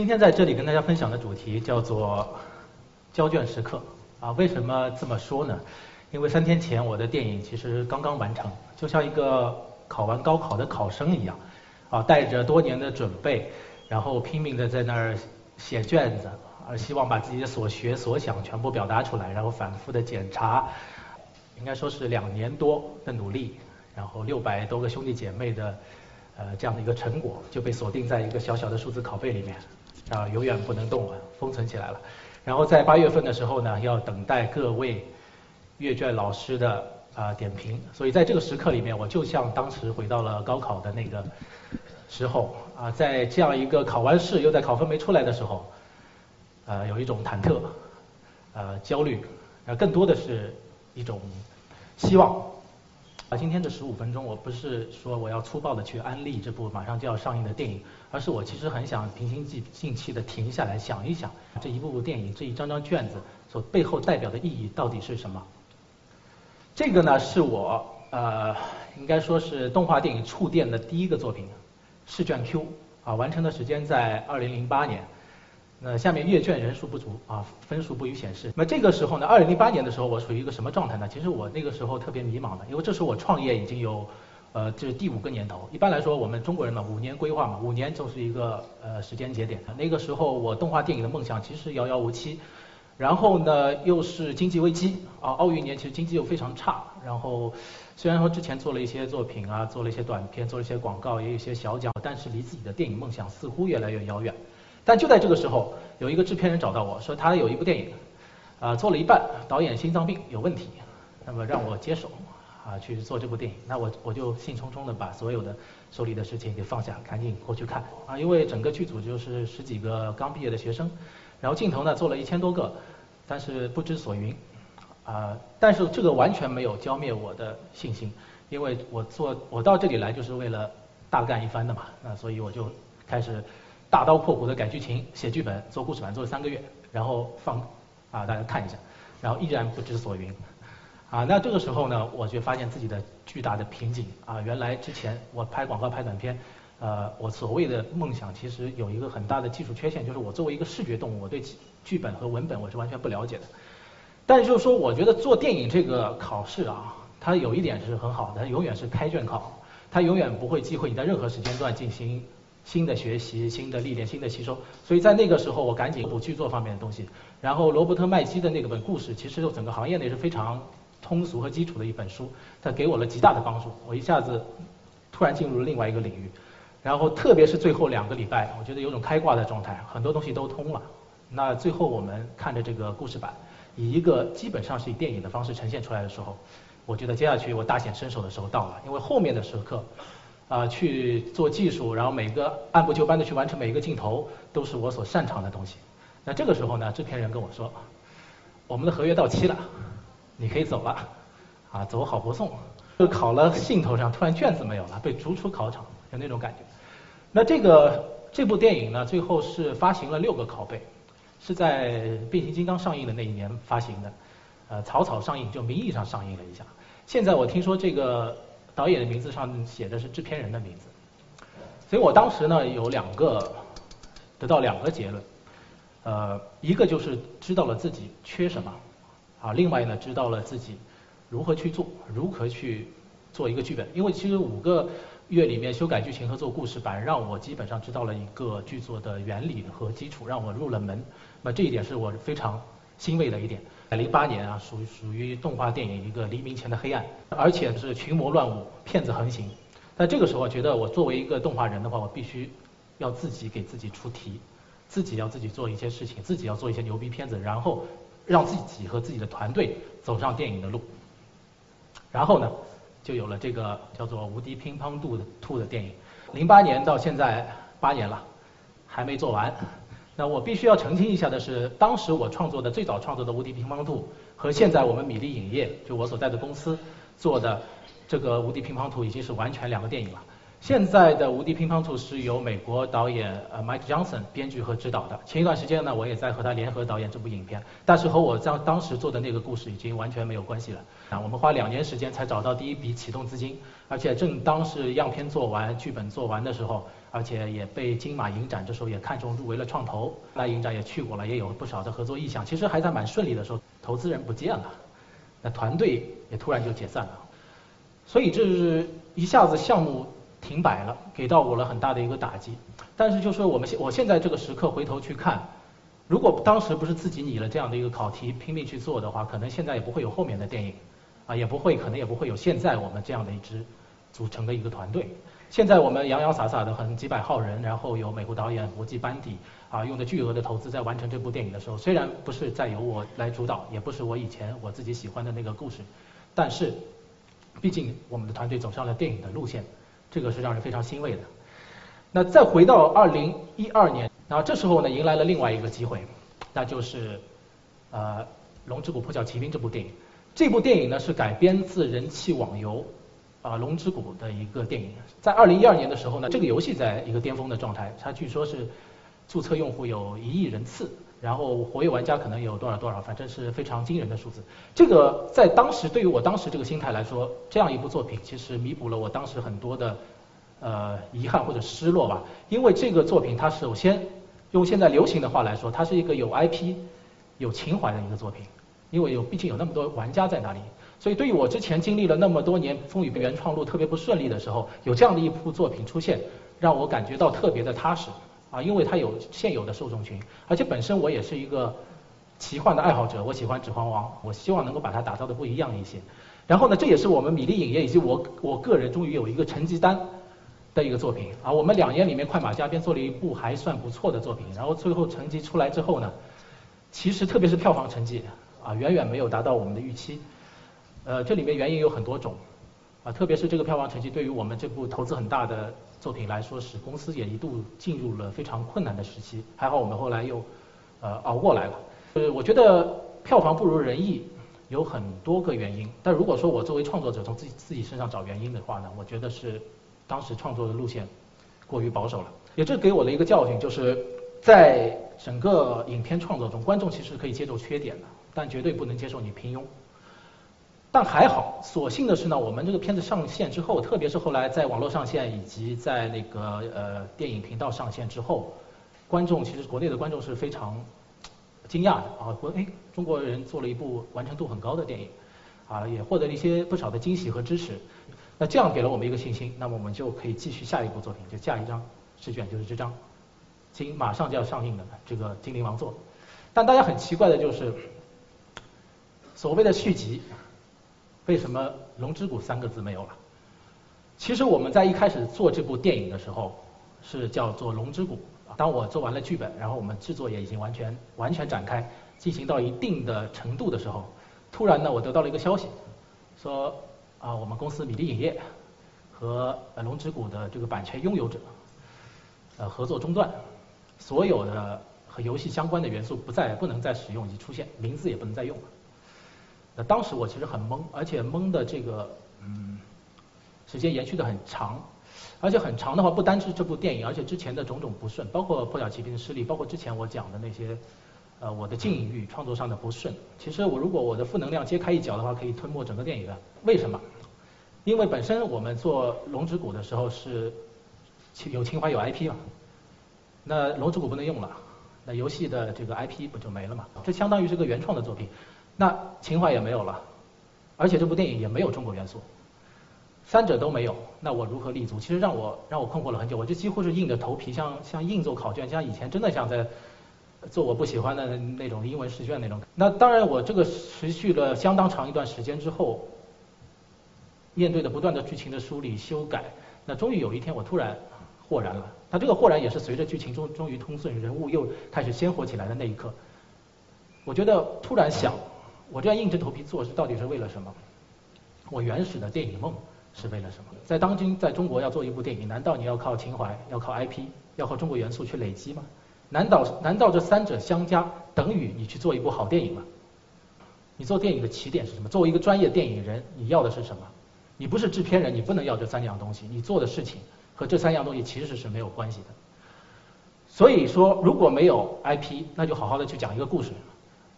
今天在这里跟大家分享的主题叫做交卷时刻啊，为什么这么说呢？因为三天前我的电影其实刚刚完成，就像一个考完高考的考生一样啊，带着多年的准备，然后拼命的在那儿写卷子，啊，希望把自己的所学所想全部表达出来，然后反复的检查，应该说是两年多的努力，然后六百多个兄弟姐妹的呃这样的一个成果就被锁定在一个小小的数字拷贝里面。啊，永远不能动啊，封存起来了。然后在八月份的时候呢，要等待各位阅卷老师的啊点评。所以在这个时刻里面，我就像当时回到了高考的那个时候啊，在这样一个考完试又在考分没出来的时候，呃，有一种忐忑、呃焦虑，呃，更多的是一种希望。啊，今天的十五分钟，我不是说我要粗暴的去安利这部马上就要上映的电影，而是我其实很想平心静气的停下来想一想，这一部部电影，这一张张卷子所背后代表的意义到底是什么？这个呢，是我呃，应该说是动画电影触电的第一个作品，试卷 Q 啊，完成的时间在二零零八年。那下面阅卷人数不足啊，分数不予显示。那这个时候呢，二零零八年的时候，我处于一个什么状态呢？其实我那个时候特别迷茫的，因为这是我创业已经有，呃，这是第五个年头。一般来说，我们中国人嘛，五年规划嘛，五年就是一个呃时间节点。那个时候我动画电影的梦想其实遥遥无期，然后呢又是经济危机啊，奥运年其实经济又非常差。然后虽然说之前做了一些作品啊，做了一些短片，做了一些广告，也有一些小奖，但是离自己的电影梦想似乎越来越遥远。但就在这个时候，有一个制片人找到我说，他有一部电影，啊，做了一半，导演心脏病有问题，那么让我接手，啊，去做这部电影。那我我就兴冲冲的把所有的手里的事情给放下，赶紧过去看。啊，因为整个剧组就是十几个刚毕业的学生，然后镜头呢做了一千多个，但是不知所云，啊，但是这个完全没有浇灭我的信心，因为我做我到这里来就是为了大干一番的嘛，那所以我就开始。大刀阔斧的改剧情、写剧本、做故事板，做了三个月，然后放啊大家看一下，然后依然不知所云，啊那这个时候呢，我就发现自己的巨大的瓶颈啊，原来之前我拍广告、拍短片，呃我所谓的梦想其实有一个很大的技术缺陷，就是我作为一个视觉动物，我对剧本和文本我是完全不了解的。但是就是说，我觉得做电影这个考试啊，它有一点是很好的，它永远是开卷考，它永远不会机会你在任何时间段进行。新的学习、新的历练、新的吸收，所以在那个时候，我赶紧补剧作方面的东西。然后罗伯特麦基的那个本故事，其实整个行业内是非常通俗和基础的一本书，它给我了极大的帮助。我一下子突然进入了另外一个领域，然后特别是最后两个礼拜，我觉得有种开挂的状态，很多东西都通了。那最后我们看着这个故事版，以一个基本上是以电影的方式呈现出来的时候，我觉得接下去我大显身手的时候到了，因为后面的时刻。啊，去做技术，然后每个按部就班的去完成每一个镜头，都是我所擅长的东西。那这个时候呢，制片人跟我说，我们的合约到期了，你可以走了，啊，走好不送。就考了兴头上，突然卷子没有了，被逐出考场，有那种感觉。那这个这部电影呢，最后是发行了六个拷贝，是在变形金刚上映的那一年发行的，呃，草草上映，就名义上上映了一下。现在我听说这个。导演的名字上写的是制片人的名字，所以我当时呢有两个得到两个结论，呃，一个就是知道了自己缺什么，啊，另外呢知道了自己如何去做，如何去做一个剧本。因为其实五个月里面修改剧情和做故事板，让我基本上知道了一个剧作的原理和基础，让我入了门。那这一点是我非常欣慰的一点。在零八年啊，属于属于动画电影一个黎明前的黑暗，而且是群魔乱舞，骗子横行。在这个时候，觉得我作为一个动画人的话，我必须要自己给自己出题，自己要自己做一些事情，自己要做一些牛逼片子，然后让自己和自己的团队走上电影的路。然后呢，就有了这个叫做《无敌乒乓度的兔》的电影。零八年到现在八年了，还没做完。那我必须要澄清一下的是，当时我创作的最早创作的《无敌乒乓兔》和现在我们米粒影业就我所在的公司做的这个《无敌乒乓兔》已经是完全两个电影了。现在的《无敌乒乓兔》是由美国导演呃 Mike Johnson 编剧和指导的。前一段时间呢，我也在和他联合导演这部影片，但是和我当当时做的那个故事已经完全没有关系了。啊，我们花两年时间才找到第一笔启动资金，而且正当是样片做完、剧本做完的时候，而且也被金马影展这时候也看中入围了创投。那影展也去过了，也有不少的合作意向。其实还在蛮顺利的时候，投资人不见了，那团队也突然就解散了。所以这是一下子项目停摆了，给到我了很大的一个打击。但是就是我们现我现在这个时刻回头去看，如果当时不是自己拟了这样的一个考题拼命去做的话，可能现在也不会有后面的电影，啊也不会可能也不会有现在我们这样的一支组成的一个团队。现在我们洋洋洒洒的很几百号人，然后有美国导演、国际班底，啊用的巨额的投资在完成这部电影的时候，虽然不是再由我来主导，也不是我以前我自己喜欢的那个故事，但是。毕竟我们的团队走上了电影的路线，这个是让人非常欣慰的。那再回到二零一二年，那这时候呢迎来了另外一个机会，那就是呃《龙之谷破晓奇兵》这部电影。这部电影呢是改编自人气网游啊《龙之谷》的一个电影。在二零一二年的时候呢，这个游戏在一个巅峰的状态，它据说是注册用户有一亿人次。然后活跃玩家可能有多少多少，反正是非常惊人的数字。这个在当时对于我当时这个心态来说，这样一部作品其实弥补了我当时很多的呃遗憾或者失落吧。因为这个作品它首先用现在流行的话来说，它是一个有 IP、有情怀的一个作品。因为有毕竟有那么多玩家在那里，所以对于我之前经历了那么多年风雨原创路特别不顺利的时候，有这样的一部作品出现，让我感觉到特别的踏实。啊，因为它有现有的受众群，而且本身我也是一个奇幻的爱好者，我喜欢《指环王》，我希望能够把它打造的不一样一些。然后呢，这也是我们米粒影业以及我我个人终于有一个成绩单的一个作品啊。我们两年里面快马加鞭做了一部还算不错的作品，然后最后成绩出来之后呢，其实特别是票房成绩啊，远远没有达到我们的预期。呃，这里面原因有很多种啊，特别是这个票房成绩对于我们这部投资很大的。作品来说，使公司也一度进入了非常困难的时期。还好我们后来又呃熬过来了。呃，我觉得票房不如人意有很多个原因。但如果说我作为创作者从自己自己身上找原因的话呢，我觉得是当时创作的路线过于保守了。也这给我的一个教训，就是在整个影片创作中，观众其实可以接受缺点的，但绝对不能接受你平庸。但还好，所幸的是呢，我们这个片子上线之后，特别是后来在网络上线以及在那个呃电影频道上线之后，观众其实国内的观众是非常惊讶的啊，说哎，中国人做了一部完成度很高的电影，啊，也获得了一些不少的惊喜和支持。那这样给了我们一个信心，那么我们就可以继续下一部作品，就下一张试卷就是这张，今马上就要上映的这个《精灵王座》。但大家很奇怪的就是，所谓的续集。为什么“龙之谷”三个字没有了？其实我们在一开始做这部电影的时候是叫做“龙之谷”。当我做完了剧本，然后我们制作也已经完全完全展开，进行到一定的程度的时候，突然呢，我得到了一个消息，说啊，我们公司米粒影业和“龙之谷”的这个版权拥有者呃合作中断，所有的和游戏相关的元素不再不能再使用以及出现，名字也不能再用了。那当时我其实很懵，而且懵的这个嗯时间延续的很长，而且很长的话不单是这部电影，而且之前的种种不顺，包括破晓奇兵的失利，包括之前我讲的那些呃我的境遇创作上的不顺。其实我如果我的负能量揭开一角的话，可以吞没整个电影的。为什么？因为本身我们做龙之谷的时候是有情怀有 IP 嘛，那龙之谷不能用了，那游戏的这个 IP 不就没了嘛？这相当于是个原创的作品。那情怀也没有了，而且这部电影也没有中国元素，三者都没有，那我如何立足？其实让我让我困惑了很久，我就几乎是硬着头皮，像像硬做考卷，像以前真的像在做我不喜欢的那种英文试卷那种。那当然，我这个持续了相当长一段时间之后，面对的不断的剧情的梳理修改，那终于有一天我突然豁然了。那这个豁然也是随着剧情终终于通顺，人物又开始鲜活起来的那一刻，我觉得突然想。我这样硬着头皮做是到底是为了什么？我原始的电影梦是为了什么？在当今在中国要做一部电影，难道你要靠情怀，要靠 IP，要靠中国元素去累积吗？难道难道这三者相加等于你去做一部好电影吗？你做电影的起点是什么？作为一个专业电影人，你要的是什么？你不是制片人，你不能要这三样东西。你做的事情和这三样东西其实是没有关系的。所以说，如果没有 IP，那就好好的去讲一个故事。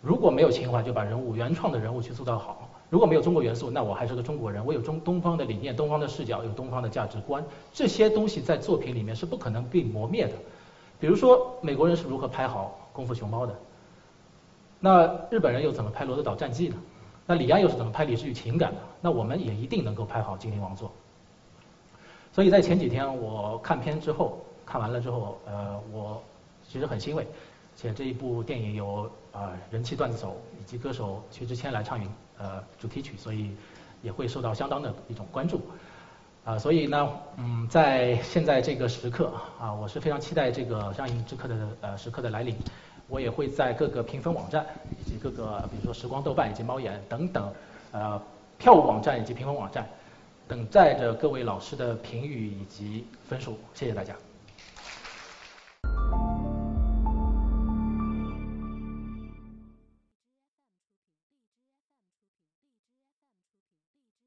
如果没有情怀，就把人物原创的人物去塑造好，如果没有中国元素，那我还是个中国人，我有中东方的理念、东方的视角、有东方的价值观，这些东西在作品里面是不可能被磨灭的。比如说，美国人是如何拍好《功夫熊猫》的？那日本人又怎么拍《罗德岛战记》呢？那李安又是怎么拍历史与情感的？那我们也一定能够拍好《精灵王座》。所以在前几天我看片之后，看完了之后，呃，我其实很欣慰，且这一部电影有啊人气段子手以及歌手薛之谦来唱演呃主题曲，所以也会受到相当的一种关注。啊，所以呢，嗯，在现在这个时刻啊，我是非常期待这个上映之刻的呃时刻的来临。我也会在各个评分网站以及各个比如说时光、豆瓣以及猫眼等等呃票务网站以及评分网站。等待着各位老师的评语以及分数，谢谢大家。